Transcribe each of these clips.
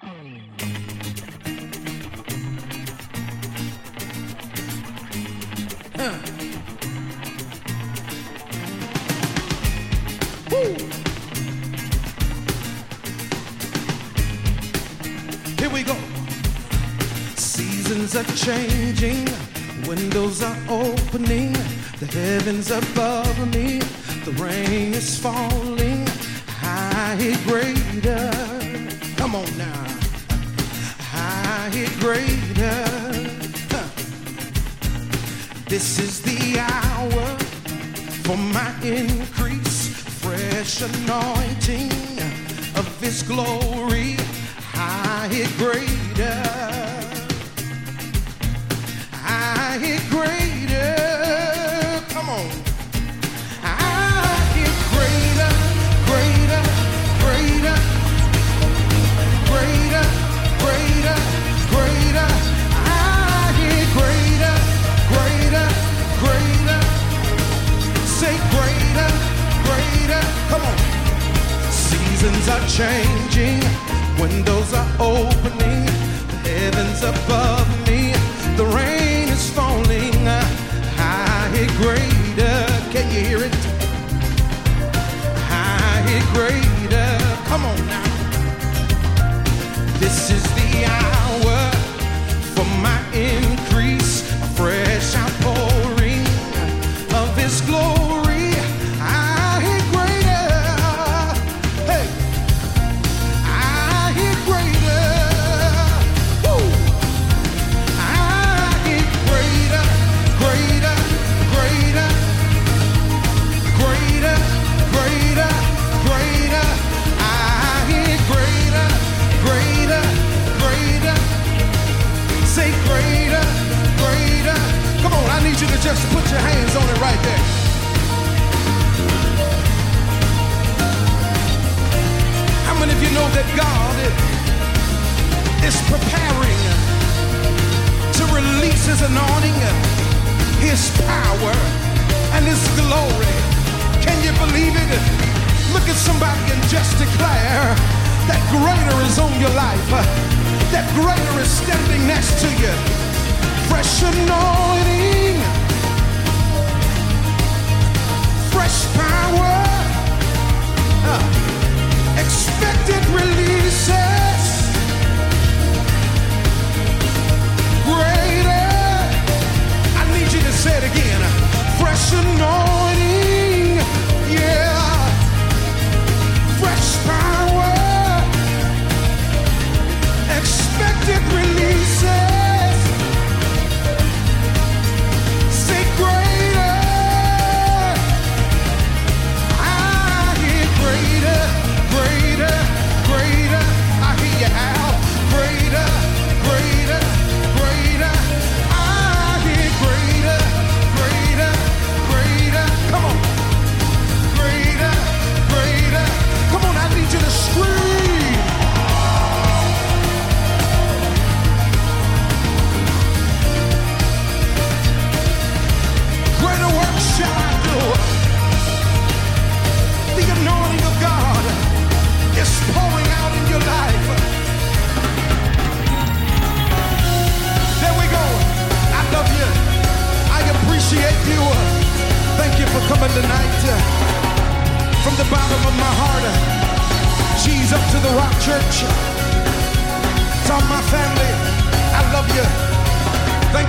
Hmm. are changing, windows are opening, the heavens above me, the rain is falling, high greater. Come on now. I hit greater. This is the hour for my increase. Fresh anointing of His glory. I hit greater. I hit greater. seasons are changing, windows are opening, the heavens above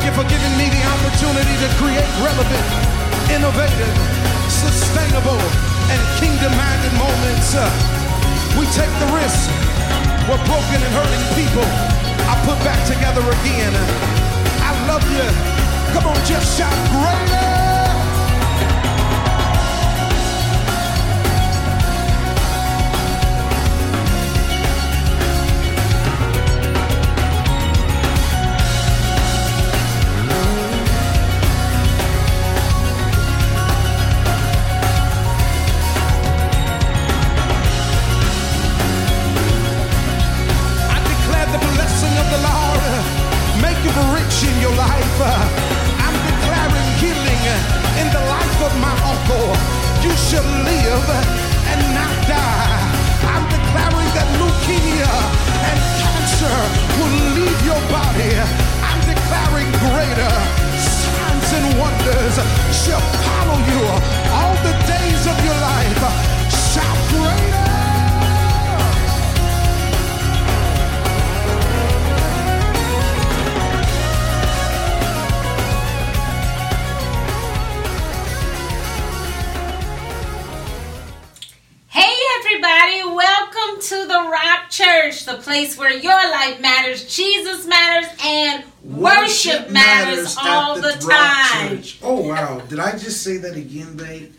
you for giving me the opportunity to create relevant, innovative, sustainable, and kingdom-minded moments. Uh, we take the risk. We're broken and hurting people. I put back together again. Uh, I love you. Come on, just shout greater. Matters, and worship, worship matters, matters, all the, the time. Church. Oh, wow. Did I just say that again, babe?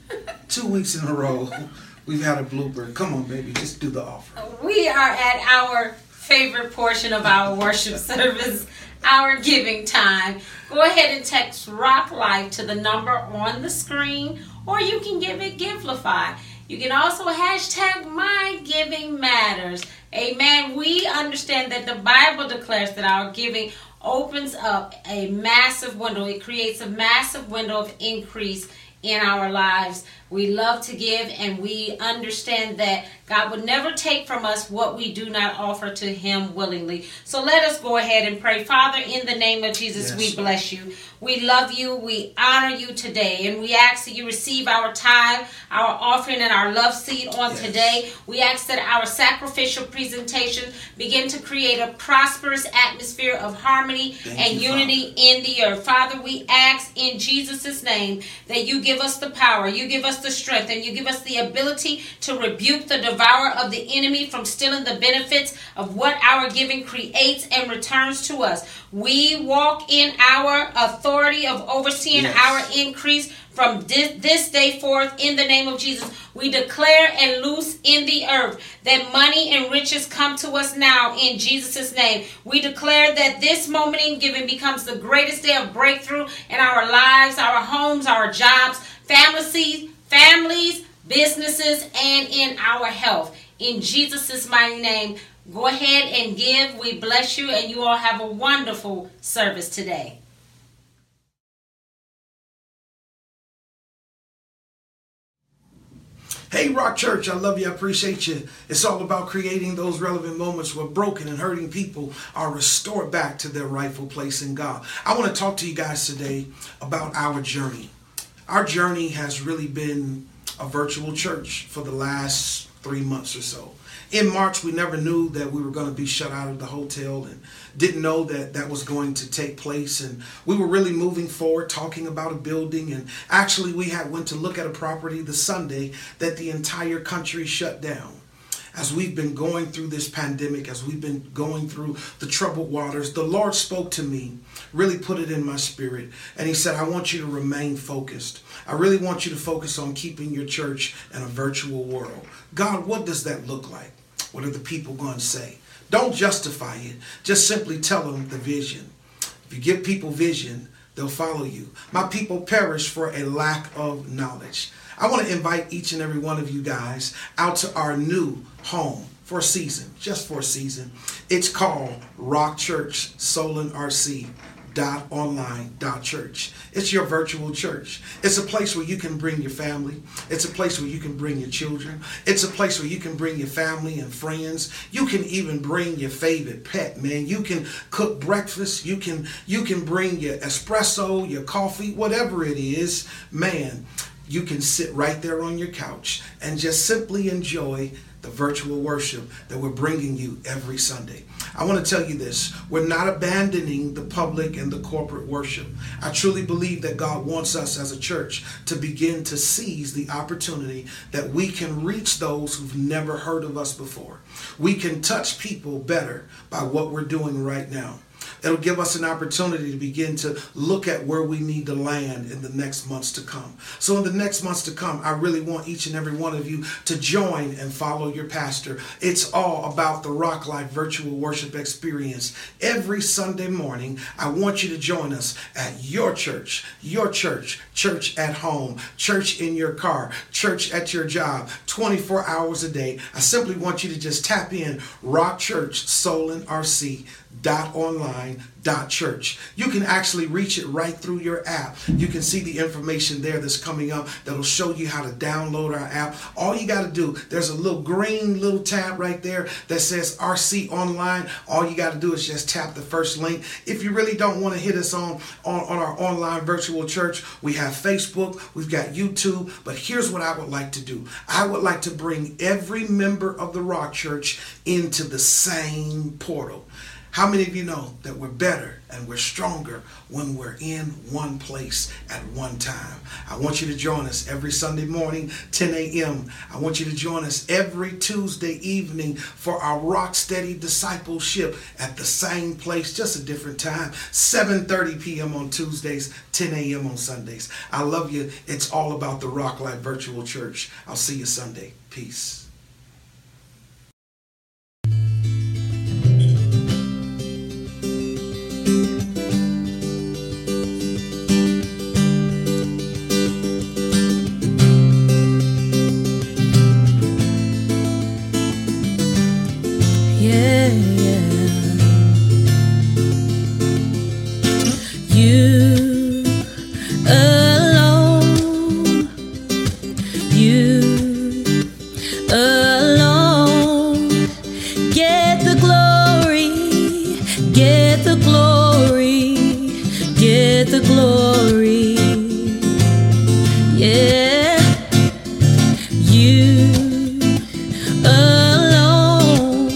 Two weeks in a row. We've had a blooper. Come on, baby, just do the offer. We are at our favorite portion of our worship service, our giving time. Go ahead and text Rock Life to the number on the screen, or you can give it Givelify. You can also hashtag My Giving Matters. Amen. We understand that the Bible declares that our giving opens up a massive window. It creates a massive window of increase in our lives. We love to give and we understand that God would never take from us what we do not offer to Him willingly. So let us go ahead and pray. Father, in the name of Jesus, yes. we bless you. We love you. We honor you today. And we ask that you receive our tithe, our offering, and our love seed on yes. today. We ask that our sacrificial presentation begin to create a prosperous atmosphere of harmony Thank and you, unity Father. in the earth. Father, we ask in Jesus' name that you give us the power, you give us the strength, and you give us the ability to rebuke the devourer of the enemy from stealing the benefits of what our giving creates and returns to us. We walk in our authority of overseeing yes. our increase from this, this, day forth in the name of Jesus. We declare and loose in the earth that money and riches come to us now in Jesus' name. We declare that this moment in giving becomes the greatest day of breakthrough in our lives, our homes, our jobs, families, families, businesses, and in our health. In Jesus' mighty name, Go ahead and give. We bless you, and you all have a wonderful service today. Hey, Rock Church, I love you. I appreciate you. It's all about creating those relevant moments where broken and hurting people are restored back to their rightful place in God. I want to talk to you guys today about our journey. Our journey has really been a virtual church for the last three months or so in March, we never knew that we were going to be shut out of the hotel and didn't know that that was going to take place. And we were really moving forward, talking about a building. And actually, we had went to look at a property the Sunday that the entire country shut down. As we've been going through this pandemic, as we've been going through the troubled waters, the Lord spoke to me, really put it in my spirit. And He said, I want you to remain focused. I really want you to focus on keeping your church in a virtual world. God, what does that look like? What are the people going to say? Don't justify it. Just simply tell them the vision. If you give people vision, they'll follow you. My people perish for a lack of knowledge. I want to invite each and every one of you guys out to our new home for a season, just for a season. It's called Rock Church Solon RC Online Church. It's your virtual church. It's a place where you can bring your family. It's a place where you can bring your children. It's a place where you can bring your family and friends. You can even bring your favorite pet, man. You can cook breakfast. You can you can bring your espresso, your coffee, whatever it is, man. You can sit right there on your couch and just simply enjoy the virtual worship that we're bringing you every Sunday. I want to tell you this we're not abandoning the public and the corporate worship. I truly believe that God wants us as a church to begin to seize the opportunity that we can reach those who've never heard of us before. We can touch people better by what we're doing right now. It'll give us an opportunity to begin to look at where we need to land in the next months to come. So, in the next months to come, I really want each and every one of you to join and follow your pastor. It's all about the Rock Life virtual worship experience. Every Sunday morning, I want you to join us at your church, your church, church at home, church in your car, church at your job, 24 hours a day. I simply want you to just tap in Rock Church Solon RC dot online dot church you can actually reach it right through your app. You can see the information there that's coming up that'll show you how to download our app. All you got to do there's a little green little tab right there that says rc online. All you got to do is just tap the first link. If you really don't want to hit us on, on on our online virtual church we have facebook we've got youtube but here's what i would like to do. I would like to bring every member of the rock church into the same portal How many of you know that we're better and we're stronger when we're in one place at one time? I want you to join us every Sunday morning, 10 a.m. I want you to join us every Tuesday evening for our Rock Steady discipleship at the same place, just a different time, 7:30 p.m. on Tuesdays, 10 a.m. on Sundays. I love you. It's all about the Rock Life Virtual Church. I'll see you Sunday. Peace. Get the glory. Get the glory. Yeah. You alone.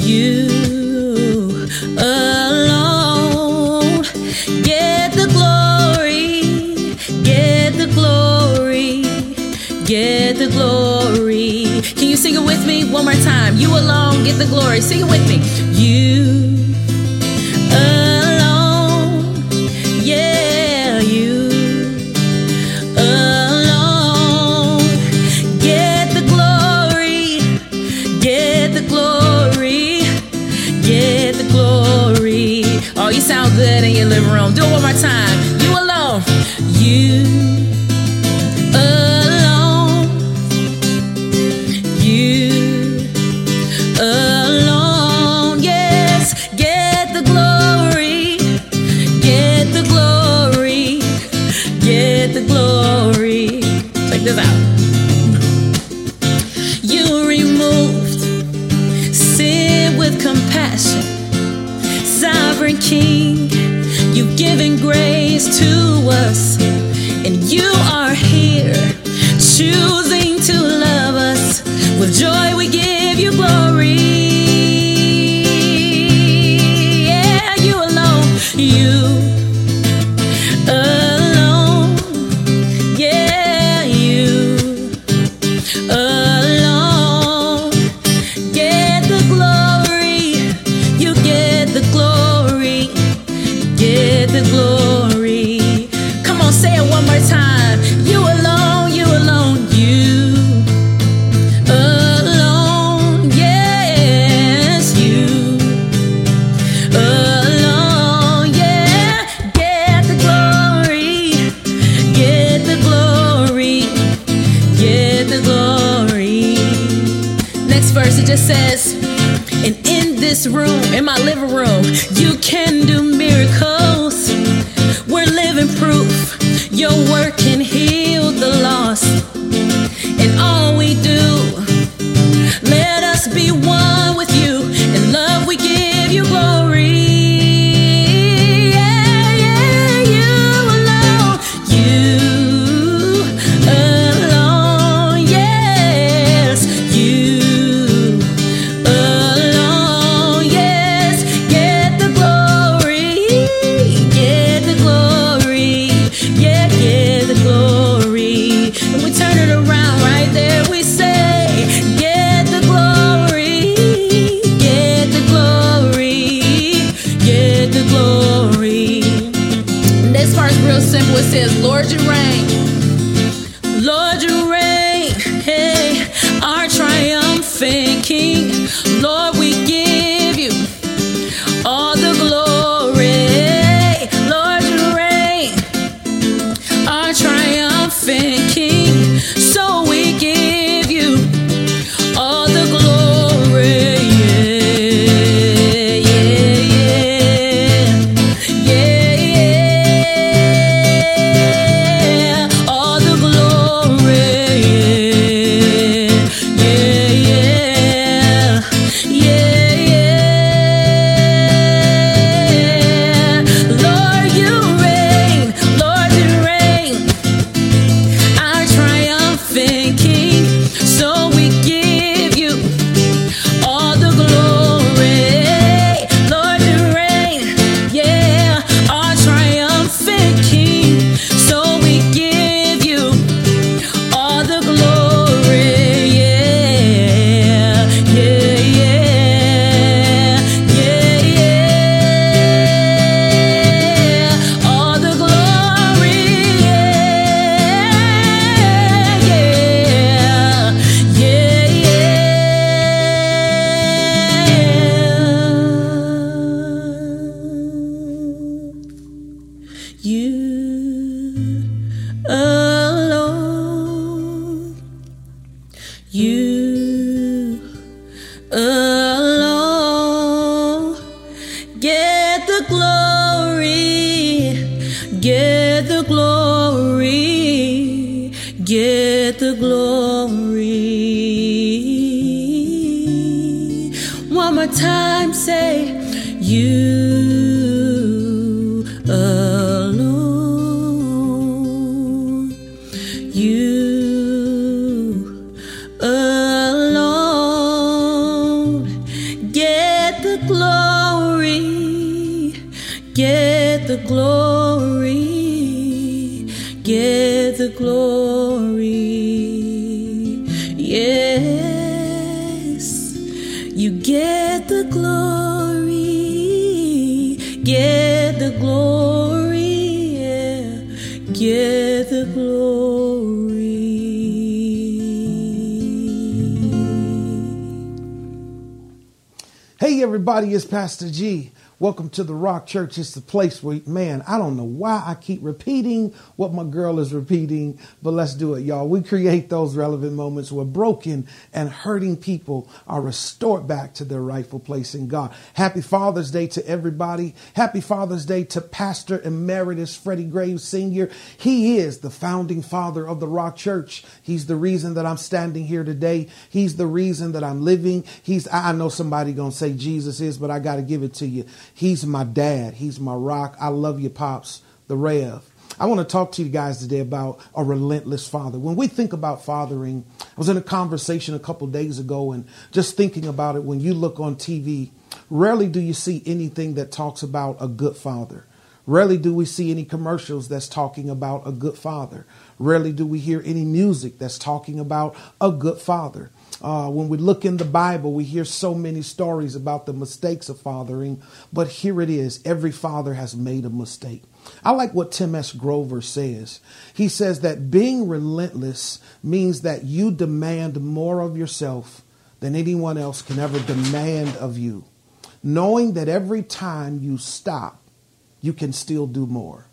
You alone get the glory, get the glory, get the glory. Can you sing it with me one more time? You alone get the glory. Sing it with me. You room. Time. You alone, you alone, you alone. Yes, you alone. Yeah, get the glory, get the glory get the glory. Next verse, it just says, and in this room, in my living room, you can Hey everybody, it's Pastor G. Welcome to the Rock Church. It's the place where, man, I don't know why I keep repeating what my girl is repeating, but let's do it, y'all. We create those relevant moments where broken and hurting people are restored back to their rightful place in God. Happy Father's Day to everybody. Happy Father's Day to Pastor Emeritus Freddie Graves Sr. He is the founding father of the Rock Church. He's the reason that I'm standing here today. He's the reason that I'm living. He's, I know somebody gonna say Jesus is, but I gotta give it to you. He's my dad. He's my rock. I love you, Pops, the Rev. I want to talk to you guys today about a relentless father. When we think about fathering, I was in a conversation a couple days ago and just thinking about it. When you look on TV, rarely do you see anything that talks about a good father. Rarely do we see any commercials that's talking about a good father. Rarely do we hear any music that's talking about a good father. Uh, when we look in the Bible, we hear so many stories about the mistakes of fathering, but here it is every father has made a mistake. I like what Tim S. Grover says. He says that being relentless means that you demand more of yourself than anyone else can ever demand of you, knowing that every time you stop, you can still do more.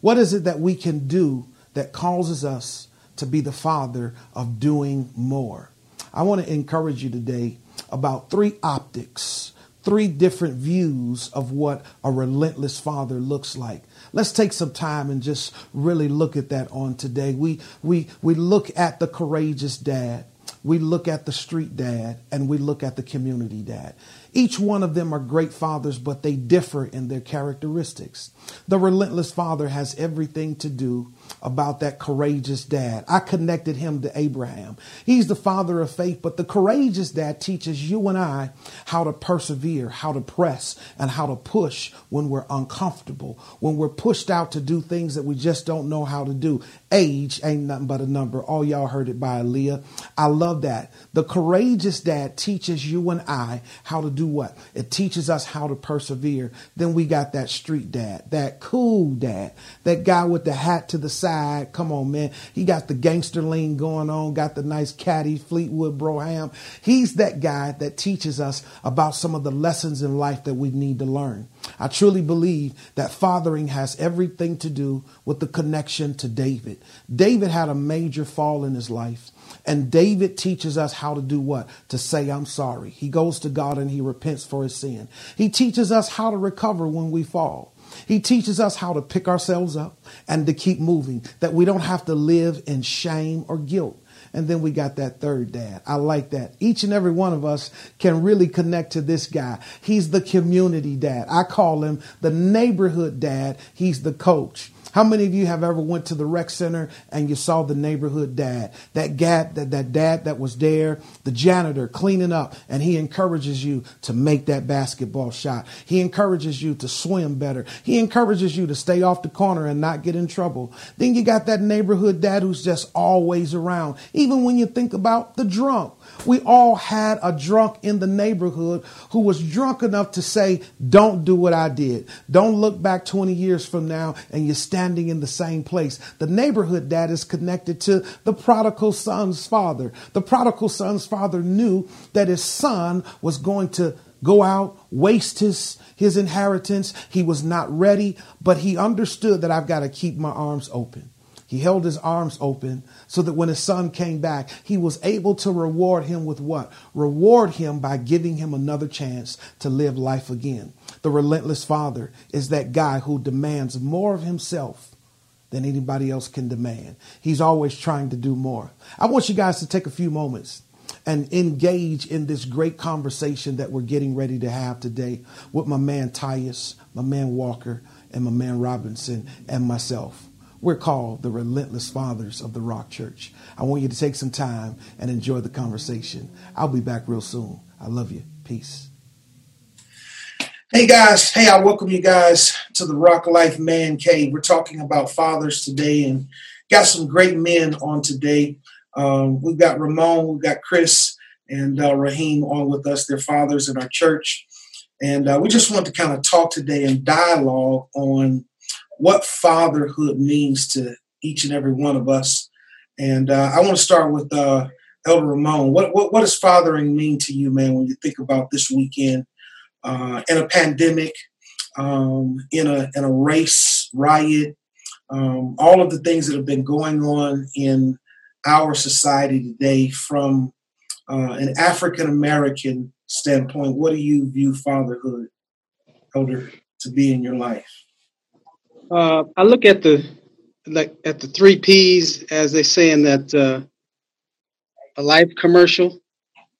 What is it that we can do that causes us to be the father of doing more? I want to encourage you today about three optics, three different views of what a relentless father looks like. Let's take some time and just really look at that on today. We we we look at the courageous dad, we look at the street dad, and we look at the community dad. Each one of them are great fathers, but they differ in their characteristics. The relentless father has everything to do about that courageous dad. I connected him to Abraham. He's the father of faith, but the courageous dad teaches you and I how to persevere, how to press, and how to push when we're uncomfortable, when we're pushed out to do things that we just don't know how to do. Age ain't nothing but a number. All y'all heard it by Aaliyah. I love that. The courageous dad teaches you and I how to do what? It teaches us how to persevere. Then we got that street dad, that cool dad, that guy with the hat to the side. Come on, man. He got the gangster lean going on, got the nice caddy Fleetwood Brougham. He's that guy that teaches us about some of the lessons in life that we need to learn. I truly believe that fathering has everything to do with the connection to David. David had a major fall in his life. And David teaches us how to do what? To say, I'm sorry. He goes to God and he repents for his sin. He teaches us how to recover when we fall. He teaches us how to pick ourselves up and to keep moving, that we don't have to live in shame or guilt. And then we got that third dad. I like that. Each and every one of us can really connect to this guy. He's the community dad. I call him the neighborhood dad. He's the coach. How many of you have ever went to the rec center and you saw the neighborhood dad? That dad, that, that dad that was there, the janitor cleaning up, and he encourages you to make that basketball shot. He encourages you to swim better. He encourages you to stay off the corner and not get in trouble. Then you got that neighborhood dad who's just always around. Even when you think about the drunk. We all had a drunk in the neighborhood who was drunk enough to say, Don't do what I did. Don't look back 20 years from now and you're standing in the same place. The neighborhood dad is connected to the prodigal son's father. The prodigal son's father knew that his son was going to go out, waste his, his inheritance. He was not ready, but he understood that I've got to keep my arms open. He held his arms open so that when his son came back, he was able to reward him with what? Reward him by giving him another chance to live life again. The relentless father is that guy who demands more of himself than anybody else can demand. He's always trying to do more. I want you guys to take a few moments and engage in this great conversation that we're getting ready to have today with my man Tyus, my man Walker, and my man Robinson, and myself. We're called the Relentless Fathers of the Rock Church. I want you to take some time and enjoy the conversation. I'll be back real soon. I love you. Peace. Hey guys, hey, I welcome you guys to the Rock Life Man Cave. We're talking about fathers today and got some great men on today. Um, we've got Ramon, we've got Chris, and uh, Raheem on with us. They're fathers in our church. And uh, we just want to kind of talk today and dialogue on what fatherhood means to each and every one of us. And uh, I want to start with uh, Elder Ramon. What, what, what does fathering mean to you, man, when you think about this weekend uh, in a pandemic, um, in a in a race riot, um, all of the things that have been going on in our society today from uh, an African American standpoint? What do you view fatherhood, Elder, to be in your life? Uh, I look at the like at the three P's as they say in that uh, a life commercial,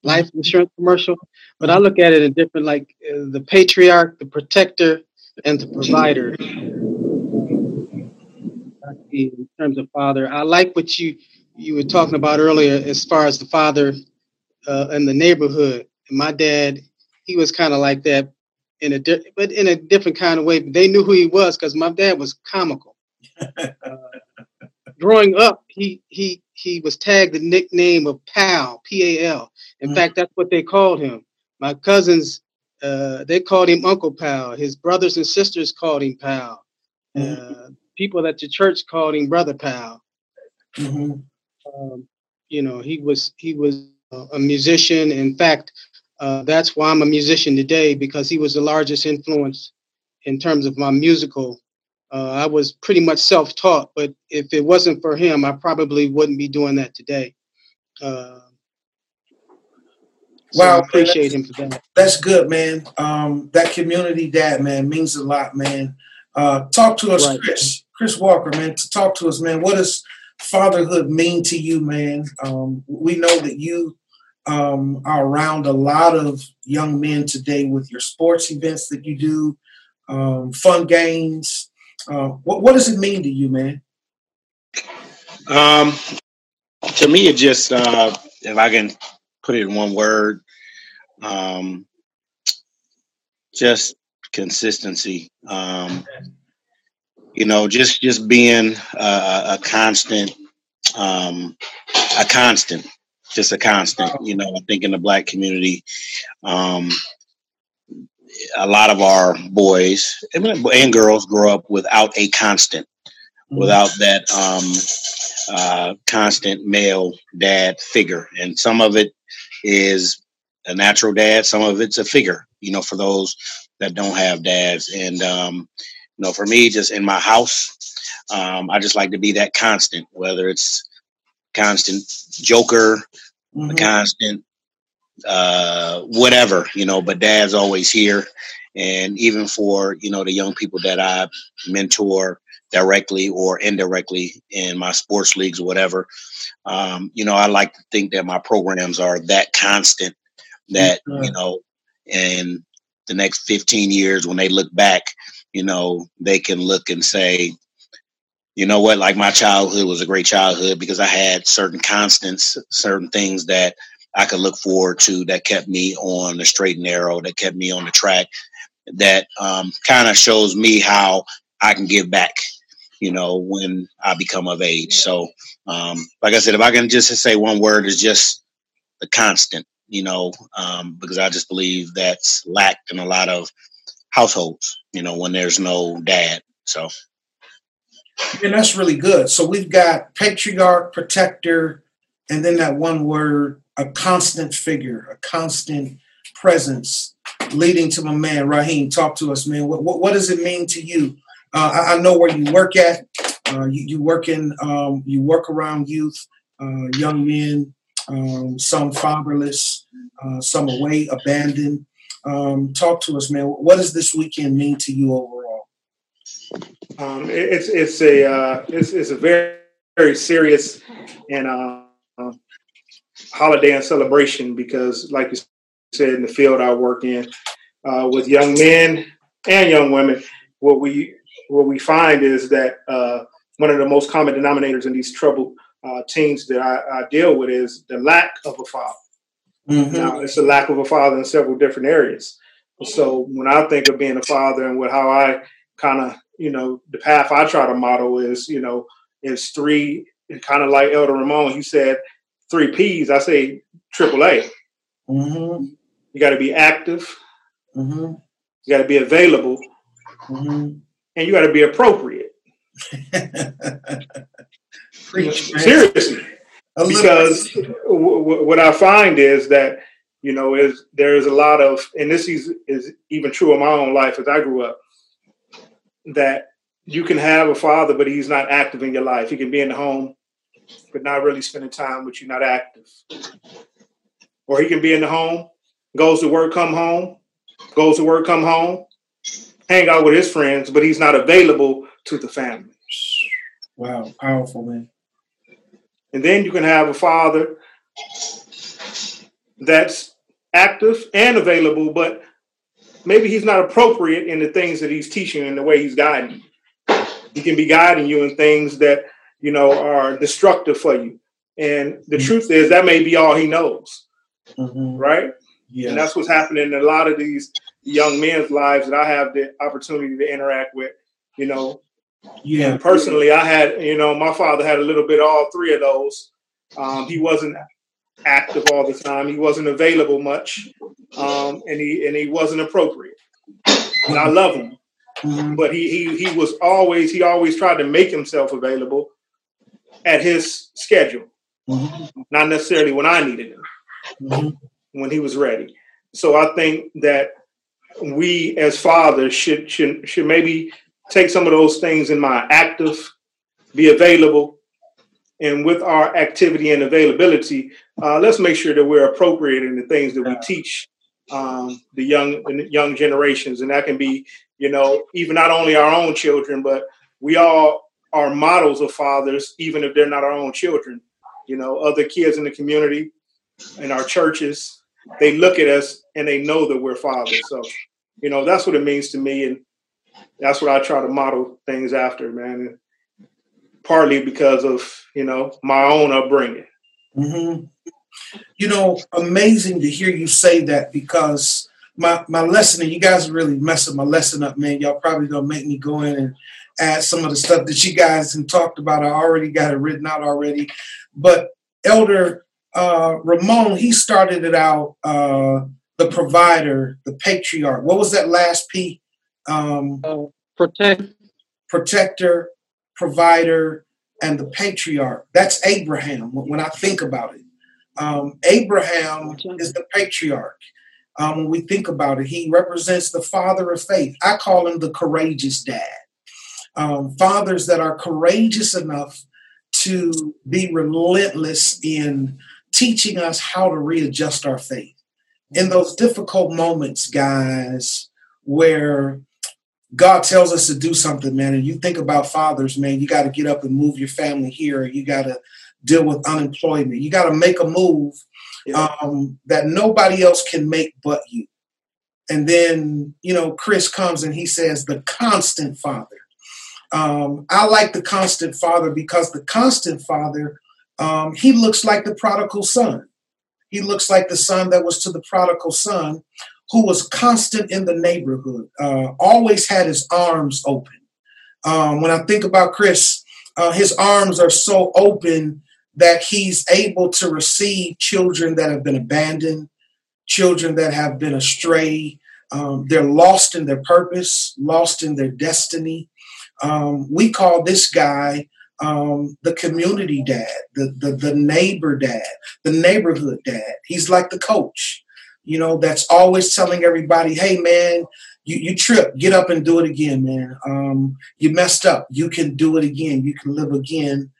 life insurance commercial. But I look at it in different like uh, the patriarch, the protector, and the provider. In terms of father, I like what you you were talking about earlier as far as the father uh, in the neighborhood. My dad, he was kind of like that in a di- but in a different kind of way. But they knew who he was because my dad was comical. Uh, growing up, he he he was tagged the nickname of Pal, P A L. In mm-hmm. fact, that's what they called him. My cousins, uh, they called him Uncle Pal. His brothers and sisters called him Pal. Mm-hmm. Uh, people at the church called him Brother Pal. Mm-hmm. Um, you know, he was he was a musician. In fact, uh, that's why I'm a musician today because he was the largest influence in terms of my musical. Uh, I was pretty much self-taught, but if it wasn't for him, I probably wouldn't be doing that today. Uh, so wow, I appreciate him for that. That's good, man. Um, that community dad, man, means a lot, man. Uh, talk to us, right. Chris. Chris Walker, man. To talk to us, man. What does fatherhood mean to you, man? Um, we know that you um, are around a lot of young men today with your sports events that you do, um, fun games. Uh, what, what does it mean to you, man? Um, to me, it just, uh, if I can put it in one word, um, just consistency. Um, you know, just just being a, a constant, um, a constant just a constant. You know, I think in the black community, um, a lot of our boys and girls grow up without a constant, mm-hmm. without that um, uh, constant male dad figure. And some of it is a natural dad, some of it's a figure, you know, for those that don't have dads. And, um, you know, for me, just in my house, um, I just like to be that constant, whether it's constant joker, mm-hmm. constant uh, whatever, you know, but dad's always here. And even for, you know, the young people that I mentor directly or indirectly in my sports leagues or whatever, um, you know, I like to think that my programs are that constant that, mm-hmm. you know, in the next 15 years when they look back, you know, they can look and say, you know what, like my childhood was a great childhood because I had certain constants, certain things that I could look forward to that kept me on the straight and narrow, that kept me on the track, that um, kind of shows me how I can give back, you know, when I become of age. So, um, like I said, if I can just say one word, is just the constant, you know, um, because I just believe that's lacked in a lot of households, you know, when there's no dad. So. And that's really good. So we've got patriarch, protector, and then that one word, a constant figure, a constant presence, leading to my man Raheem. Talk to us, man. What, what, what does it mean to you Uh, I, I, know where you work at. Uh, you, you, work in, um, you work around youth, uh, young men, um, some fatherless, uh, some away, abandoned. Um, talk to us, man. What does this weekend mean to you overall? Um, it's it's a uh, it's, it's a very very serious and uh, holiday and celebration because, like you said, in the field I work in, uh, with young men and young women, what we what we find is that uh, one of the most common denominators in these troubled uh, teens that I, I, deal with is the lack of a father. Mm-hmm. Now, it's a lack of a father in several different areas. So when I think of being a father and with how I kind of, you know, the path I try to model is, you know, is three, kind of like Elder Ramon, he said, three P's. I say triple A. Mm-hmm. You got to be active. Mm-hmm. You got to be available. Mm-hmm. And you got to be appropriate. Preach, Seriously. Because w- w- what I find is that, you know, is there is a lot of, and this is, is even true in my own life as I grew up, that you can have a father, but he's not active in your life. He can be in the home, but not really spending time with you, not active. Or he can be in the home, goes to work, come home, goes to work, come home, hang out with his friends, but he's not available to the family. Wow, powerful man. And then you can have a father that's active and available, but maybe he's not appropriate in the things that he's teaching and the way he's guiding you. He can be guiding you in things that you know, are destructive for you. And the mm-hmm. truth is that may be all he knows. Mm-hmm. Right? Yeah. And that's what's happening in a lot of these young men's lives that I have the opportunity to interact with, you know. Yeah. And personally, I had, you know, my father had a little bit of all three of those. Um, he wasn't active all the time. He wasn't available much, um, and he and he wasn't appropriate. And I love him, mm-hmm. but he he he was always he always tried to make himself available, at his schedule, mm-hmm. not necessarily when I needed him, mm-hmm. when he was ready. So I think that we as fathers should should should maybe take some of those things in mind, active, be available, and with our activity and availability, uh, let's make sure that we're appropriate in the things that we teach um, the young the young generations, and that can be, you know, even not only our own children, but we all are models of fathers, even if they're not our own children. You know, other kids in the community, in our churches, they look at us and they know that we're fathers. So, you know, that's what it means to me, and that's what I try to model things after, man. And partly because of you know my own upbringing. Mm-hmm. You know, amazing to hear you say that because my my lesson, you guys are really messing my lesson up, man. Y'all probably gonna make me go in and add some of the stuff that you guys have talked about. I already got it written out already. But Elder uh, Ramon, he started it out uh, the provider, the patriarch. What was that last P? Um, uh, protect. Protector, provider, and the patriarch. That's Abraham when I think about it. Um, Abraham is the patriarch. Um, when we think about it, he represents the father of faith. I call him the courageous dad um, fathers that are courageous enough to be relentless in teaching us how to readjust our faith. In those difficult moments, guys, where God tells us to do something, man, and you think about fathers, man, you got to get up and move your family here. You got to deal with unemployment. You got to make a move um, that nobody else can make but you. And then, you know, Chris comes and he says, the constant father. Um, I like the constant father because the constant father, um, he looks like the prodigal son. He looks like the son that was to the prodigal son who was constant in the neighborhood, uh, always had his arms open. Um, when I think about Chris, uh, his arms are so open that he's able to receive children that have been abandoned, children that have been astray. Um, they're lost in their purpose, lost in their destiny. Um, we call this guy um, the community dad, the, the the neighbor dad, the neighborhood dad. He's like the coach, you know, that's always telling everybody, "Hey, man, you, you trip, get up and do it again, man. Um, you messed up, you can do it again, you can live again.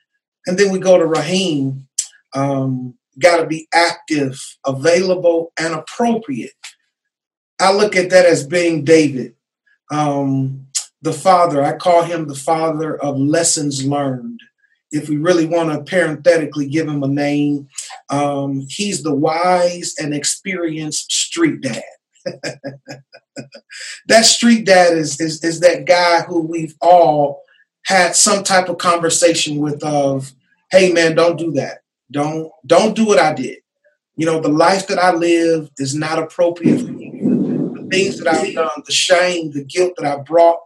And then we go to Raheem. Um, Got to be active, available, and appropriate. I look at that as being David, um, the father. I call him the father of lessons learned. If we really want to parenthetically give him a name, um, he's the wise and experienced street dad. that street dad is, is is that guy who we've all had some type of conversation with of, hey man, don't do that. Don't don't do what I did. You know, the life that I live is not appropriate for you. The things that I've done, the shame, the guilt that I brought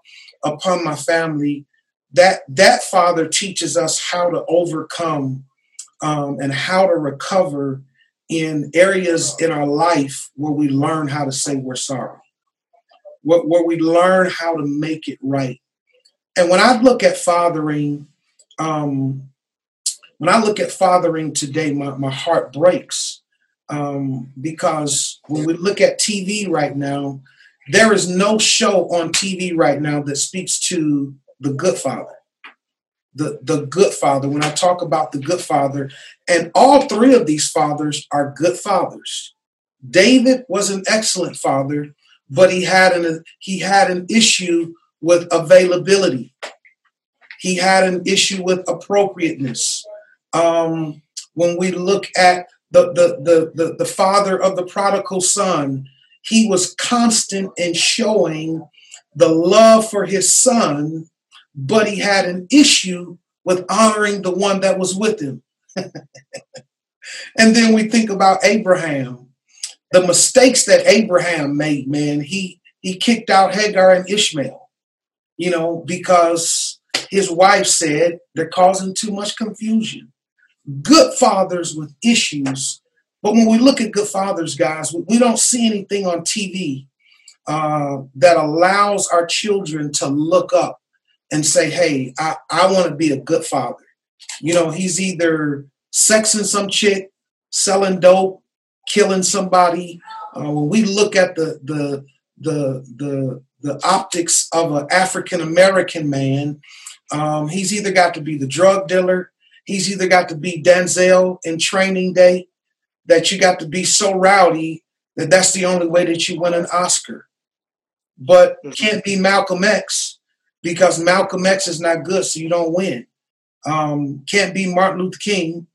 upon my family, that that father teaches us how to overcome um, and how to recover in areas in our life where we learn how to say we're sorry, where, where we learn how to make it right. And when I look at fathering, um, when I look at fathering today, my, my heart breaks um, because when we look at TV right now, there is no show on TV right now that speaks to the good father. The, the good father, when I talk about the good father, and all three of these fathers are good fathers. David was an excellent father, but he had an he had an issue with availability. He had an issue with appropriateness um, when we look at the, the, the, the, the father of the prodigal son, he was constant in showing the love for his son, but he had an issue with honoring the one that was with him. and then we think about Abraham, the mistakes that Abraham made, man. He he kicked out Hagar and Ishmael, you know, because his wife said they're causing too much confusion good fathers with issues. But when we look at good fathers, guys, we don't see anything on TV uh, that allows our children to look up and say, hey, I, I want to be a good father. You know, he's either sexing some chick, selling dope, killing somebody. Uh, when we look at the the the the the optics of an African American man, um, he's either got to be the drug dealer, He's either got to be Denzel in training day, that you got to be so rowdy that that's the only way that you win an Oscar. But mm-hmm. can't be Malcolm X because Malcolm X is not good, so you don't win. Um, can't be Martin Luther King,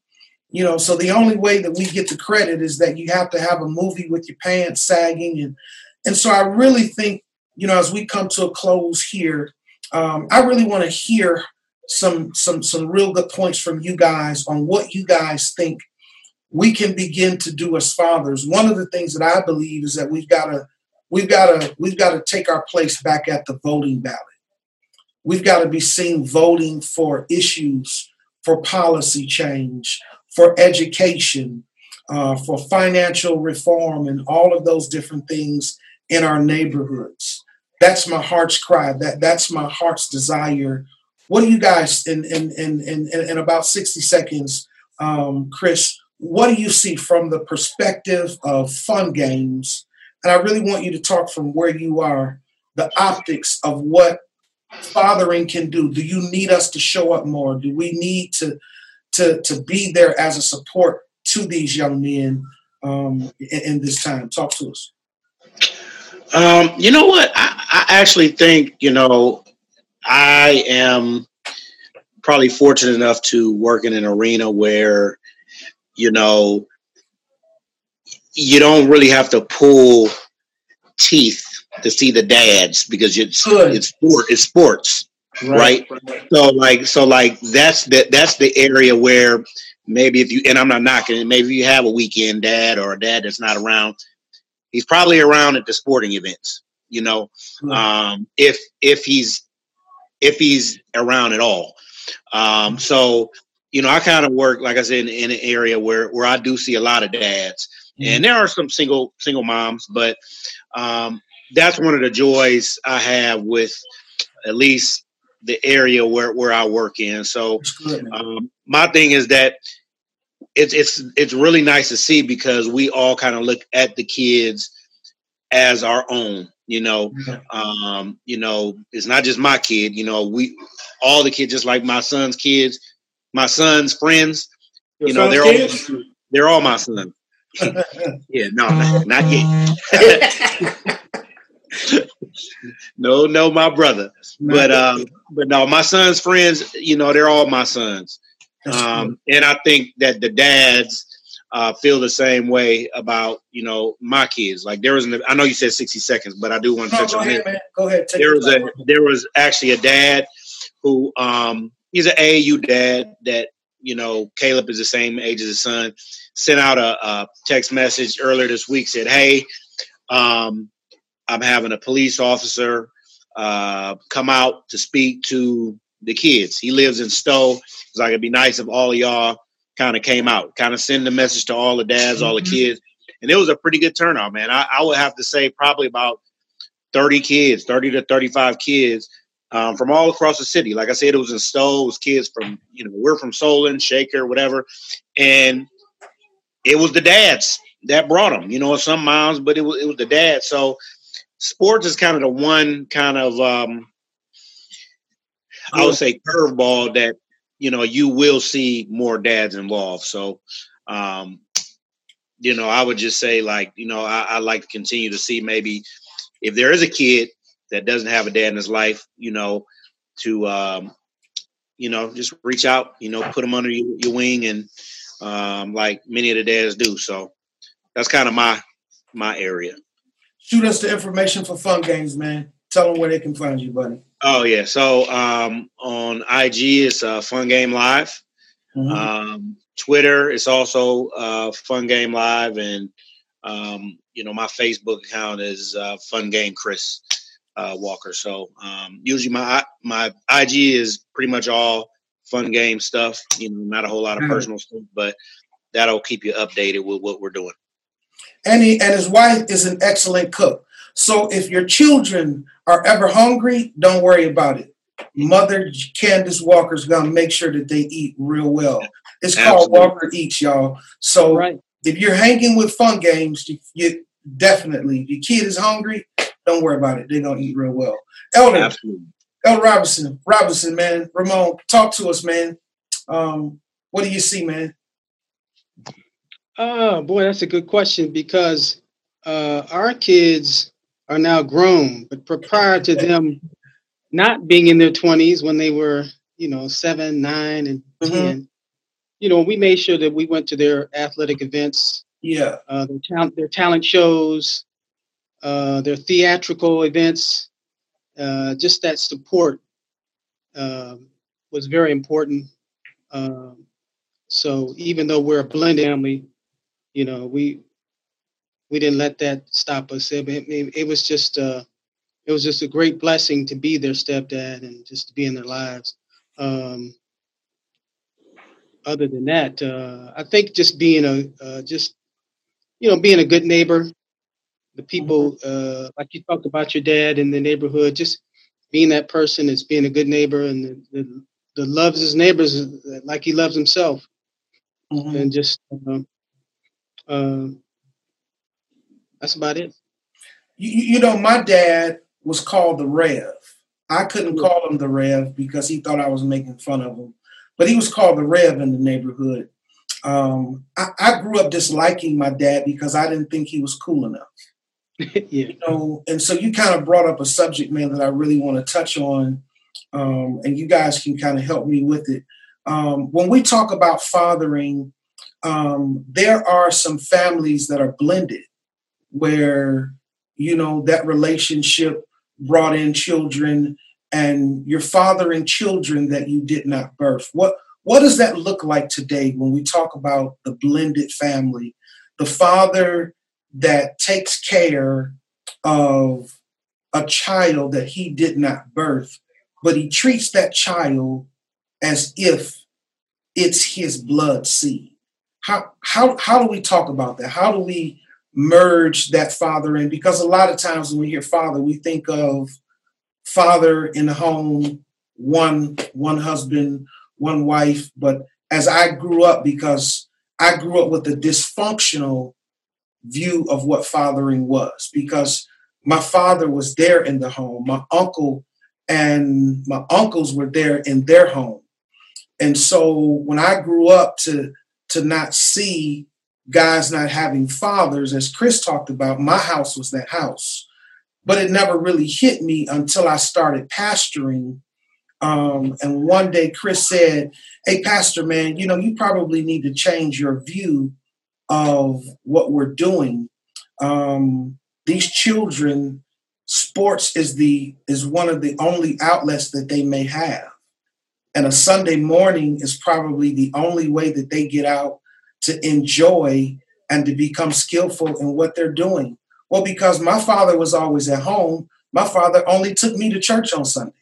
you know. So the only way that we get the credit is that you have to have a movie with your pants sagging, and and so I really think, you know, as we come to a close here, um, I really want to hear some some some real good points from you guys on what you guys think we can begin to do as fathers. One of the things that I believe is that we've got to we've got to we've got to take our place back at the voting ballot. We've got to be seen voting for issues, for policy change, for education, uh, for financial reform, and all of those different things in our neighborhoods. That's my heart's cry. That that's my heart's desire what do you guys in in in in, in about 60 seconds, um, Chris? What do you see from the perspective of fun games? And I really want you to talk from where you are, the optics of what fathering can do. Do you need us to show up more? Do we need to to to be there as a support to these young men um, in, in this time? Talk to us. Um, you know what? I, I, actually think you know I am probably fortunate enough to work in an arena where, you know, you don't really have to pull teeth to see the dads because it's Good. it's sport it's sports right. right. so like so like that's the that's the area where maybe if you and i'm not knocking it maybe you have a weekend dad or a dad that's not around he's probably around at the sporting events you know um if if he's if he's around at all. Um, so, you know, I kind of work, like I said, in, in, an area where where I do see a lot of dads, mm-hmm. and there are some single single moms, but um, that's one of the joys I have with at least the area where where I work in. So, um, my thing is that it's it's it's really nice to see because we all kind of look at the kids as our own You know, um, you know, it's not just my kid. You know, we all the kids, just like my son's kids, my son's friends. Your you know, they're kids? all they're all my sons. yeah, no, not, not yet. no, no, my brother. But um, but no, my son's friends, you know, they're all my sons. Um, and I think that the dads uh, feel the same way about you know my kids. Like there was, an, I know you said sixty seconds, but I do want to No, touch go on ahead, it. man. Go ahead. There was a there was actually a dad who um he's an AAU dad that you know Caleb is the same age as his son. Sent out a, a text message earlier this week said, "Hey, um, I'm having a police officer uh, come out to speak to the kids. He lives in Stow. It's like it'd be nice if all of y'all kind of came out, kind of send a message to all the dads, all the Mhm. kids. And it was a pretty good turnout, man. I, I would have to say probably about 30 kids, 30 to 35 kids um, from all across the city. Like I said, it was in Stow. It was kids from, you know, we're from Solon, Shaker, whatever. And it was the dads that brought them, you know, some moms, but it was, it was the dads. So sports is kind of the one kind of, um, I would say curveball that, you know, you will see more dads involved. So, um, you know, I would just say like, you know, I, I like to continue to see maybe if there is a kid that doesn't have a dad in his life, you know, to, um, you know, just reach out, you know, put them under your, your wing and, um, like many of the dads do. So that's kind of my, my area. Shoot us the information for fun games, man. Tell them where they can find you, buddy. Oh yeah. So, um, on IG, it's uh, Fun Game Live. Mhm. Um, Twitter is also uh, Fun Game Live, and um, you know my Facebook account is uh, Fun Game Chris uh, Walker. So um, usually my my IG is pretty much all fun game stuff. You know, not a whole lot of Mhm. personal stuff, but that'll keep you updated with what we're doing. And he and his wife is an excellent cook. So if your children are ever hungry, don't worry about it. Mother Candace Walker's gonna make sure that they eat real well. It's called Walker Eats, y'all. So Right. if you're hanging with fun games, you, you definitely if your kid is hungry, don't worry about it. They're gonna eat real well. Elder, Absolutely. Elder Robinson, Robinson, man, Ramon, talk to us, man. Um, what do you see, man? Oh boy, that's a good question because uh, our kids are now grown, but prior to them not being in their twenties when they were, you know, seven, nine, and Mhm. 10 you know, we made sure that we went to their athletic events, Yeah. uh, their talent, their talent shows, uh, their theatrical events. Uh, just that support um, was very important. Um, so even though we're a blended family, you know, we we didn't let that stop us. It, it, it was just uh, it was just a great blessing to be their stepdad and just to be in their lives. Um, other than that, uh, I think just being a uh, just you know being a good neighbor, the people uh, like you talked about your dad in the neighborhood, just being that person that's being a good neighbor and the, the, the loves his neighbors like he loves himself, Mhm. and just um, um, that's about it. you, you know, my dad was called the Rev. I couldn't call him the Rev because he thought I was making fun of him, but he was called the Rev in the neighborhood. Um, I, I grew up disliking my dad because I didn't think he was cool enough. yeah. You know, and so you kind of brought up a subject, man, that I really want to touch on, um, and you guys can kind of help me with it. Um, when we talk about fathering, um, there are some families that are blended where you know that relationship brought in children and you're fathering children that you did not birth. What what does that look like today when we talk about the blended family? The father that takes care of a child that he did not birth but he treats that child as if it's his blood seed how how how do we talk about that how do we merge that father in because a lot of times when we hear father we think of father in the home one one husband one wife but as i grew up because i grew up with a dysfunctional view of what fathering was because my father was there in the home. My uncle and my uncles were there in their home. And so when I grew up to to not see guys not having fathers, as Chris talked about, my house was that house. But it never really hit me until I started pastoring. Um, and one day Chris said, Hey, Pastor, man, you know, you probably need to change your view of what we're doing. Um, these children, sports is the is one of the only outlets that they may have. And a Sunday morning is probably the only way that they get out to enjoy and to become skillful in what they're doing. Well, because my father was always at home, my father only took me to church on Sunday.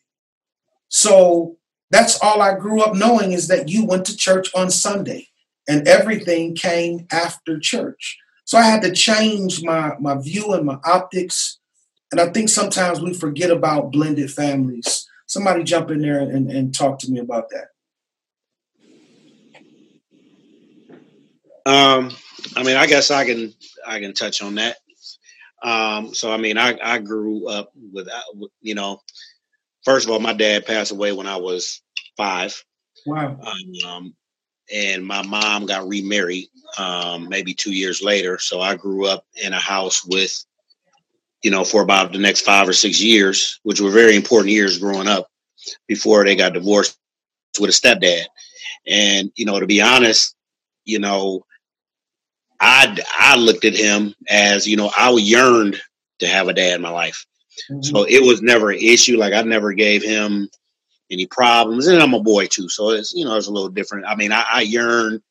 So that's all I grew up knowing is that you went to church on Sunday and everything came after church. So I had to change my, my view and my optics. And I think sometimes we forget about blended families. Somebody jump in there and, and talk to me about that. Um, I mean, I guess I can I can touch on that. Um, so I mean, I I grew up without you know, first of all, my dad passed away when I was five. Wow. Um, and my mom got remarried um, maybe two years later. So I grew up in a house with, you know, for about the next five or six years, which were very important years growing up before they got divorced with a stepdad. And, you know, to be honest, you know, I I looked at him as you know I yearned to have a dad in my life, mm-hmm. so it was never an issue. Like I never gave him any problems, and I'm a boy too, so it's you know it's a little different. I mean, I, I yearn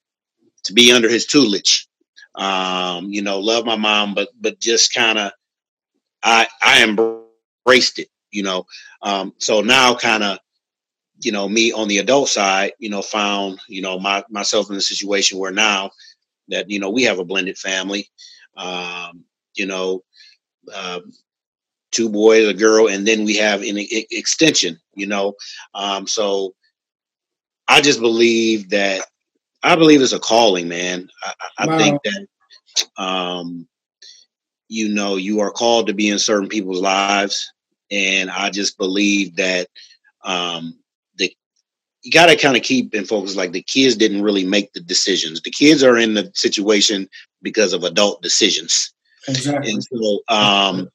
to be under his tutelage. Um, you know, love my mom, but but just kind of I I embraced it. You know, um, so now kind of you know me on the adult side, you know, found you know my myself in a situation where now that you know we have a blended family. Um, you know, uh, two boys, a girl, and then we have an e- extension. You know, um, so I just believe that I believe it's a calling, man. I, I wow. think that um, you know you are called to be in certain people's lives, and I just believe that um, the you got to kind of keep in focus like the kids didn't really make the decisions. The kids are in the situation because of adult decisions. Exactly. And so um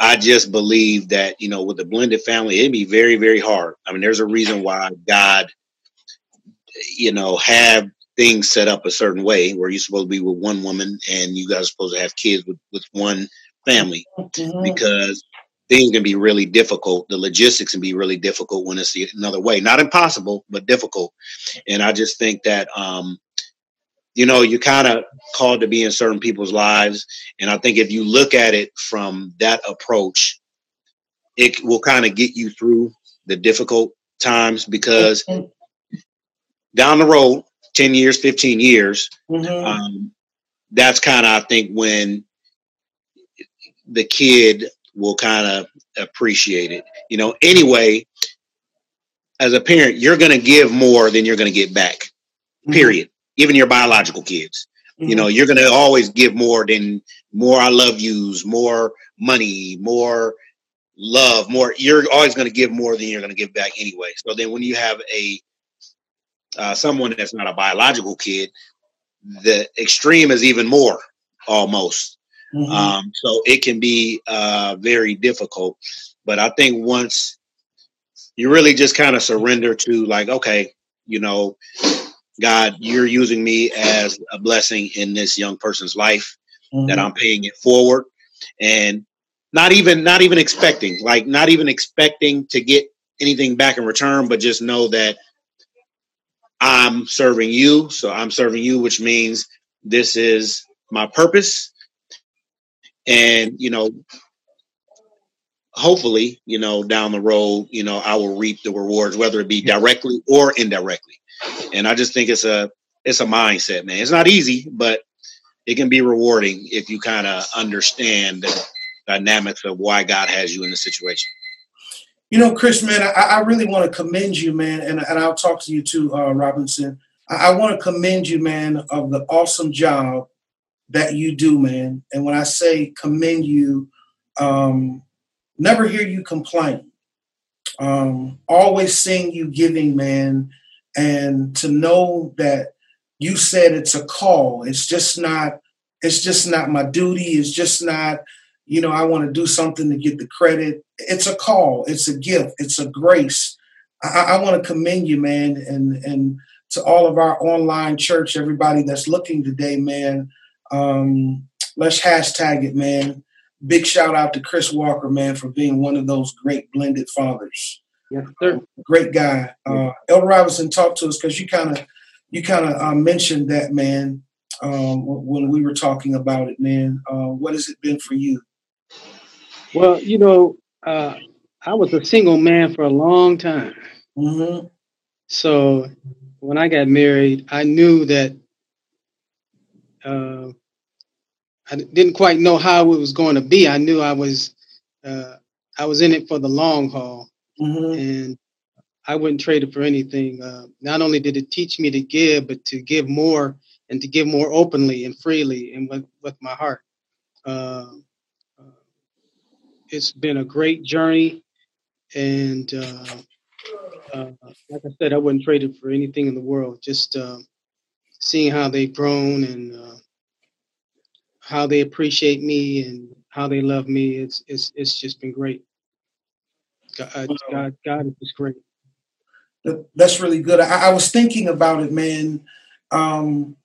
i just believe that you know with a blended family it'd be very very hard. I mean there's a reason why god you know have things set up a certain way where you're supposed to be with one woman and you guys are supposed to have kids with, with one family mm-hmm. because things can be really difficult. The logistics can be really difficult when it's another way. Not impossible, but difficult. And I just think that um, you know, you're kind of called to be in certain people's lives. And I think if you look at it from that approach, it will kind of get you through the difficult times because down the road, 10 years, 15 years, mm-hmm. um, that's kind of, I think, when the kid will kind of appreciate it. You know, anyway, as a parent, you're going to give more than you're going to get back. Mm-hmm. Period. Even your biological kids. Mm-hmm. You know, mm-hmm. you're going to always give more than more I love yous, more money, more love, more. You're always going to give more than you're going to give back anyway. So then when you have a uh, someone that's not a biological kid, the extreme is even more almost Mm-hmm. Um, so it can be uh, very difficult. But I think once you really just kind of surrender to, like, okay, you know, God, you're using me as a blessing in this young person's life, mm-hmm. that I'm paying it forward, and not even not even expecting, like, not even expecting to get anything back in return, but just know that I'm serving you. So I'm serving you, which means this is my purpose. And you know hopefully you know down the road you know i will reap the rewards whether it be directly or indirectly. And i just think it's a it's a mindset man. It's not easy but it can be rewarding if you kind of understand the dynamics of why god has you in the situation you know chris man i, I really want to commend you man and, and i'll talk to you too uh, robinson I, I want to commend you man of the awesome job that you do, man. And when I say commend you, Um, never hear you complain. Um, always seeing you giving, man, and to know that you said it's a call. It's just not. It's just not my duty. It's just not. You know, I want to do something to get the credit. It's a call. It's a gift. It's a grace. I, I want to commend you, man, and and to all of our online church, everybody that's looking today, man. Um, let's hashtag it, man. Big shout out to Chris Walker, man, for being one of those great blended fathers. Yes, sir. Great guy. Uh, Elder Robinson, talk to us because you kind of you kind of uh, mentioned that, man, um, when we were talking about it, man. Uh, what has it been for you? Well, you know, uh, I was a single man for a long time. Mm-hmm. So when I got married, I knew that uh, I didn't quite know how it was going to be. I knew I was uh, I was in it for the long haul, Mm-hmm. and I wouldn't trade it for anything. Uh, not only did it teach me to give, but to give more and to give more openly and freely and with, with my heart. Uh, uh, it's been a great journey, and uh, uh, like I said, I wouldn't trade it for anything in the world. Just uh, seeing how they've grown and uh, how they appreciate me and how they love me, it's it's it's just been great. God, God, God is just great. That's really good. I, I was thinking about it, man. Um,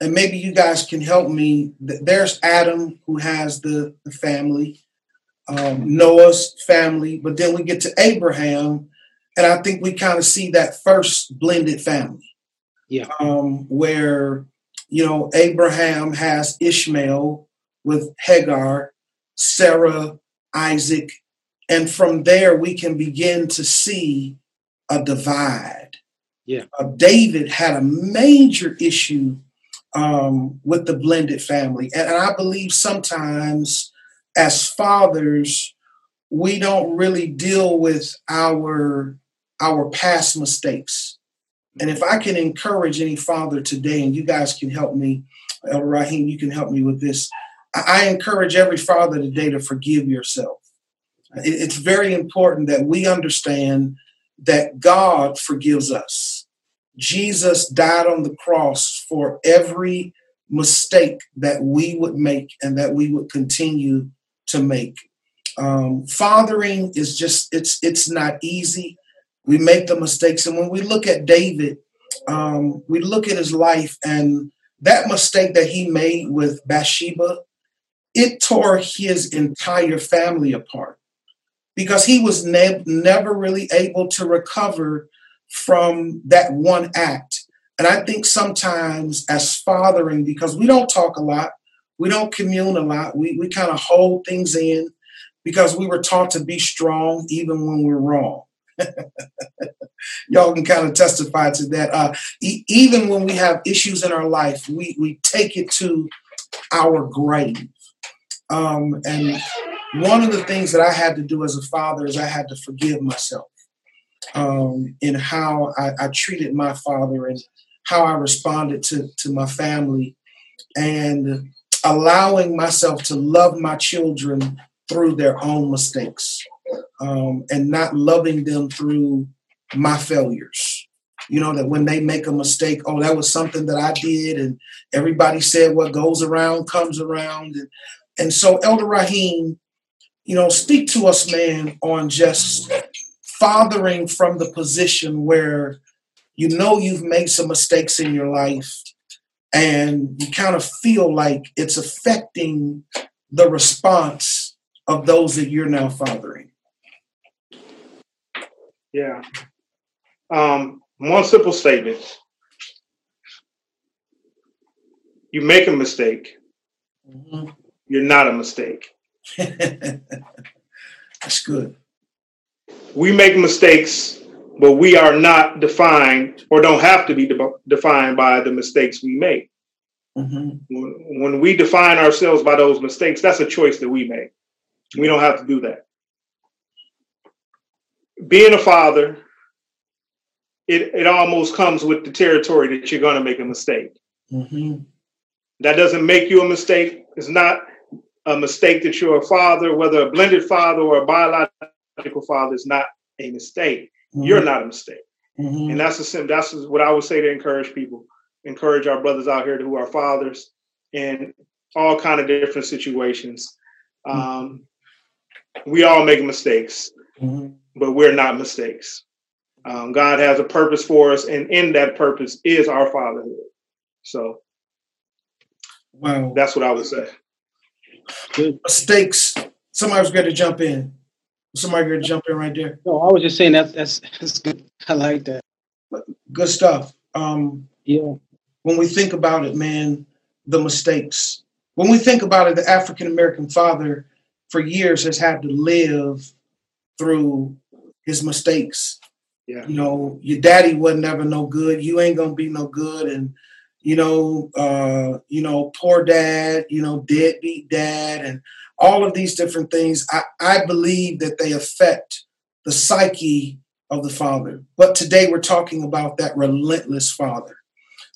and maybe you guys can help me. There's Adam who has the, the family, um, Noah's family, but then we get to Abraham, and I think we kind of see that first blended family. Yeah. Um, where, you know, Abraham has Ishmael with Hagar, Sarah, Isaac, and from there we can begin to see a divide. Yeah. Uh, David had a major issue um, with the blended family. And, and I believe sometimes as fathers, we don't really deal with our our past mistakes. And if I can encourage any father today, and you guys can help me, El Rahim, you can help me with this. I, encourage every father today to forgive yourself. It- it's very important that we understand that God forgives us. Jesus died on the cross for every mistake that we would make and that we would continue to make. Um, fathering is just it's it's not easy. We make the mistakes, and when we look at David, um, we look at his life and that mistake that he made with Bathsheba, it tore his entire family apart because he was ne- never really able to recover from that one act. And I think sometimes as fathering, because we don't talk a lot, we don't commune a lot, we, we kind of hold things in because we were taught to be strong even when we're wrong. Y'all can kind of testify to that. Uh, e- even when we have issues in our life, we, we take it to our grave. Um, and one of the things that I had to do as a father is I had to forgive myself um, in how I, I treated my father and how I responded to, to my family and allowing myself to love my children through their own mistakes um, and not loving them through my failures. You know, that when they make a mistake, oh, that was something that I did, and everybody said what goes around comes around. And, and so, Elder Rahim, you know, speak to us, man, on just fathering from the position where you know you've made some mistakes in your life and you kind of feel like it's affecting the response of those that you're now fathering. Yeah. Um, one simple statement. You make a mistake, Mhm. you're not a mistake. That's good. We make mistakes, but we are not defined or don't have to be de- defined by the mistakes we make. hmm When, when we define ourselves by those mistakes, that's a choice that we make. We don't have to do that. Being a father, it, it almost comes with the territory that you're going to make a mistake. hmm That doesn't make you a mistake. It's not a mistake that you're a father, whether a blended father or a biological father, is not a mistake. Mhm. You're not a mistake, Mhm. and that's the sim- that's what I would say to encourage people, encourage our brothers out here who are fathers in all kind of different situations. Um, we all make mistakes, Mhm. but we're not mistakes. Um, God has a purpose for us, and in that purpose is our fatherhood. So Wow. that's what I would say. Mistakes. Somebody's going to jump in. Somebody going to jump in right there. No, I was just saying that that's that's good. I like that. Good stuff. Um, Yeah. when we think about it, man, the mistakes. When we think about it, the African American father for years has had to live through his mistakes. Yeah. You know, your daddy wasn't ever no good. You ain't gonna be no good, and you know, uh, you know, poor dad. You know, deadbeat dad, and all of these different things. I, I believe that they affect the psyche of the father. But today we're talking about that relentless father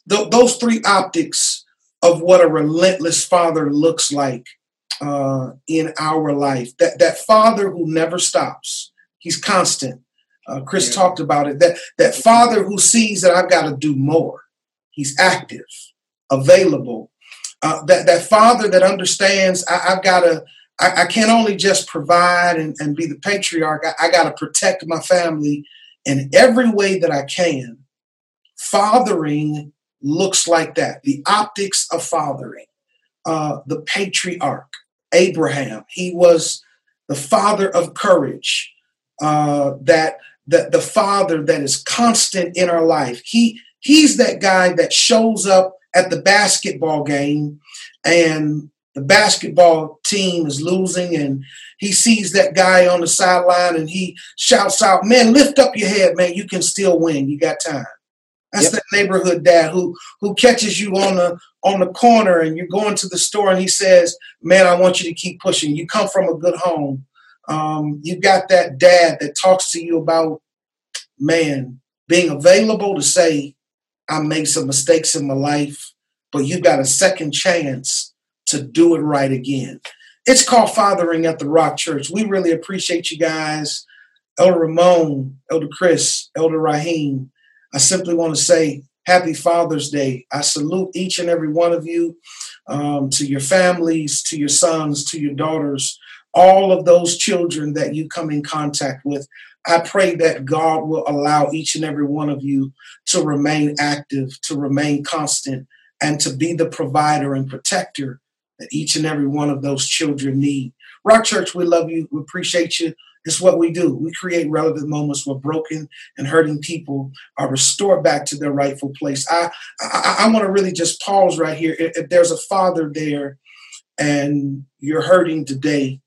th- those three optics of what a relentless father looks like uh, in our life. That that father who never stops. He's constant. Uh, Chris Yeah. talked about it. That that father who sees that I've got to do more. He's active, available. Uh, that that father that understands I, I've got to. I, I can't only just provide and, and be the patriarch. I, I got to protect my family in every way that I can. Fathering looks like that. The optics of fathering. Uh, the patriarch, Abraham, he was the father of courage. Uh, that that the father that is constant in our life. He he's that guy that shows up at the basketball game and the basketball team is losing and he sees that guy on the sideline and he shouts out, "Man, lift up your head, man! You can still win. You got time." That's Yep. that neighborhood dad who who catches you on the on the corner and you're going to the store and he says, "Man, I want you to keep pushing. You come from a good home. Um, you got that dad that talks to you about man being available to say, I made some mistakes in my life, but you got a second chance to do it right again. It's called Fathering at the Rock Church. We really appreciate you guys. Elder Ramon, Elder Chris, Elder Raheem. I simply want to say Happy Father's Day. I salute each and every one of you, um, to your families, to your sons, to your daughters, all of those children that you come in contact with. I pray that God will allow each and every one of you to remain active, to remain constant, and to be the provider and protector that each and every one of those children need. Rock Church, we love you. We appreciate you. It's what we do. We create relevant moments where broken and hurting people are restored back to their rightful place. I I, I want to really just pause right here. If, if there's a father there and you're hurting today,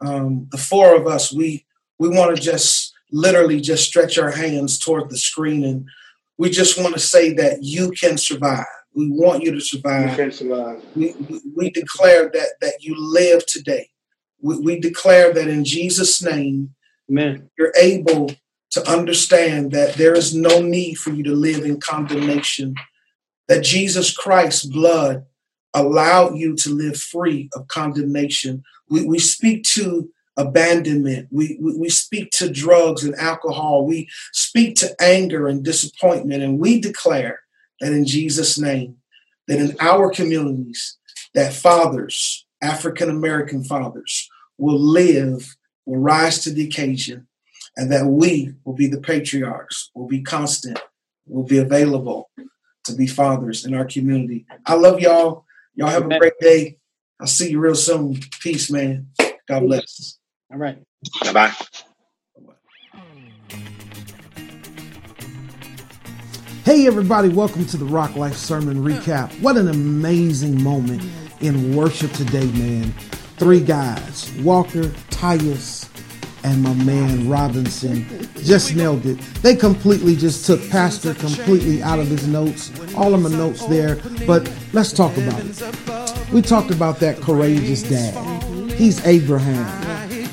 um, the four of us, we we want to just literally just stretch our hands toward the screen and we just want to say that you can survive. We want you to You survive can survive. we, we- we declare that that you live today. We, we declare that in Jesus' name, Amen. you're able to understand that there is no need for you to live in condemnation, that Jesus Christ's blood allowed you to live free of condemnation. We, we speak to abandonment, we, we, we speak to drugs and alcohol, we speak to anger and disappointment, and we declare that in Jesus' name, that in our communities, that fathers, African American fathers, will live, will rise to the occasion, and that we will be the patriarchs, will be constant, will be available to be fathers in our community. I love y'all. Y'all have a great day. I'll see you real soon. Peace, man. God bless. All right. Bye bye. Hey, everybody, welcome to the Rock Life Sermon Recap. What an amazing moment in worship today, man. Three guys Walker, Tyus, and my man Robinson just nailed it. They completely just took Pastor completely out of his notes, all of my notes there. But let's talk about it. We talked about that courageous dad. He's Abraham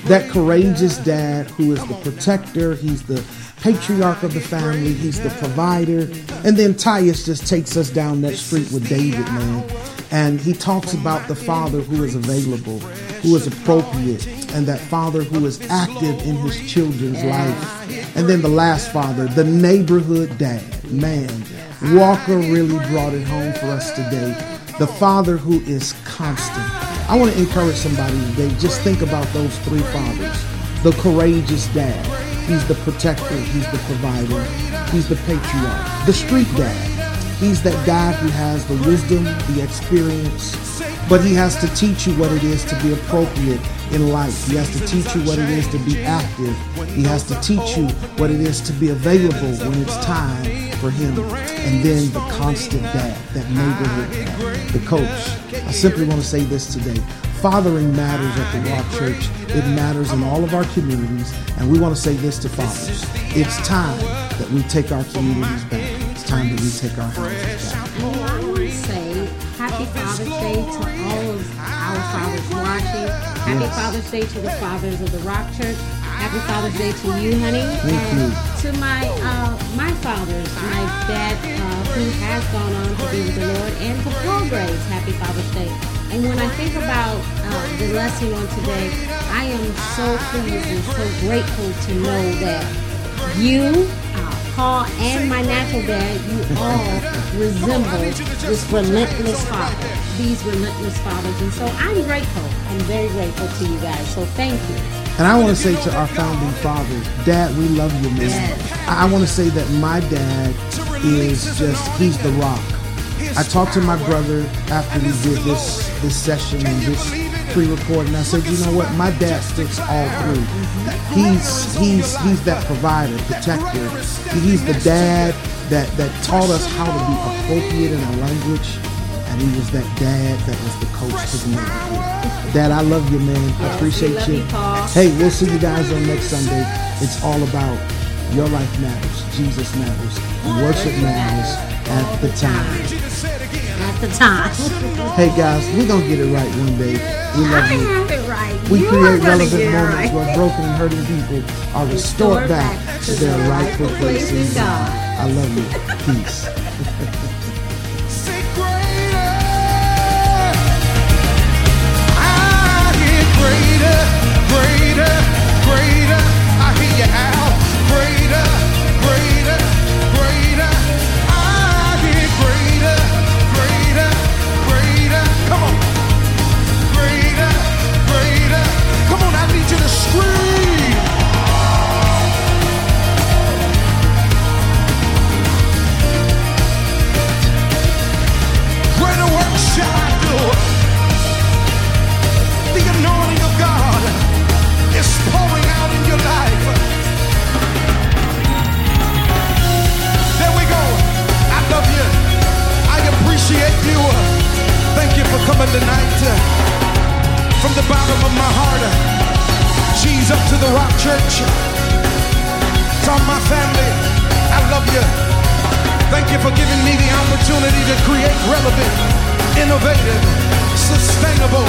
that courageous dad who is the protector, he's the patriarch of the family, he's the provider. And then Tyus just takes us down that street with David, man. And he talks about the father who is available. who is appropriate, and that father who is active in his children's life. And then the last father, the neighborhood dad. Man, Walker really brought it home for us today. The father who is constant. I want to encourage somebody today. Just think about those three fathers. The courageous dad. He's the protector. He's the provider. He's the patriarch. The street dad. He's that dad who has the wisdom, the experience, but he has to teach you what it is to be appropriate in life. He has to teach you what it is to be active. He has to teach you what it is to be available when it's time for him. And then the constant dad, that neighborhood the coach. I simply want to say this today. Fathering matters at the Rock Church. It matters in all of our communities. And we want to say this to fathers. It's time that we take our communities back. It's time that we take our houses back. Say Happy Father's Day to all of our fathers watching. Happy Yes. Father's Day to the fathers of the Rock Church. Happy Father's Day to you, honey. Thank and you. to my uh, my fathers, my dad uh, who has gone on to be with the Lord, and to Paul Graves. Happy Father's Day. And when I think about uh, the lesson on today, I am so pleased and so grateful to know that you, uh, Paul, and my natural dad, you all resemble this relentless father, these relentless fathers. And so I'm grateful. I'm very grateful to you guys. So thank you. And I want to say to our founding fathers, Dad, we love you, man. Yes. I want to say that my dad is just, he's the rock. I talked to my brother after we did this this session and this pre-record, and I said, you know what, my dad sticks all through. He's he's he's that provider, protector. He's the dad that that taught us how to be appropriate in our language, and he was that dad that was the coach to the neighborhood. Dad, I love you, man. I Yes, we appreciate you. you, Hey, we'll see you guys on next Sunday. It's all about your life matters, Jesus matters, and worship matters at the time. At the time. Hey guys, we're gonna get it right one day. We love I you. have it right. We You create relevant moments right. where broken and hurting people are restored back to their rightful place in God. I love you. Peace. Greater, tonight. Uh, from the bottom of my heart, uh, G's up to the Rock Church. All my family, I love you. Thank you for giving me the opportunity to create relevant, innovative, sustainable,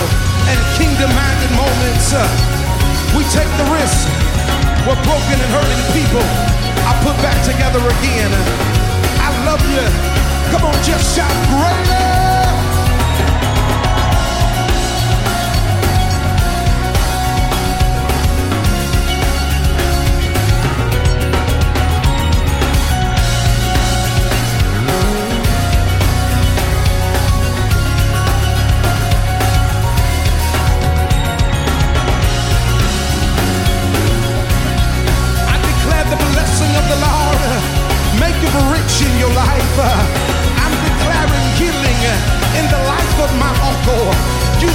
and kingdom-minded moments. Uh, we take the risk. We're broken and hurting people. I put back together again. Uh. I love you. Come on, just shout greater.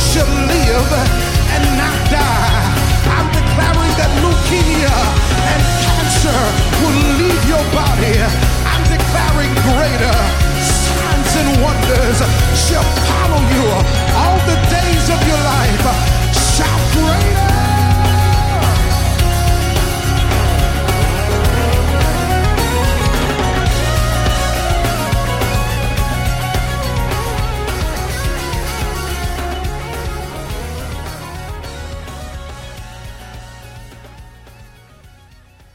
shall live and not die. I'm declaring that leukemia and cancer will leave your body. I'm declaring greater signs and wonders shall follow you all the days of your life.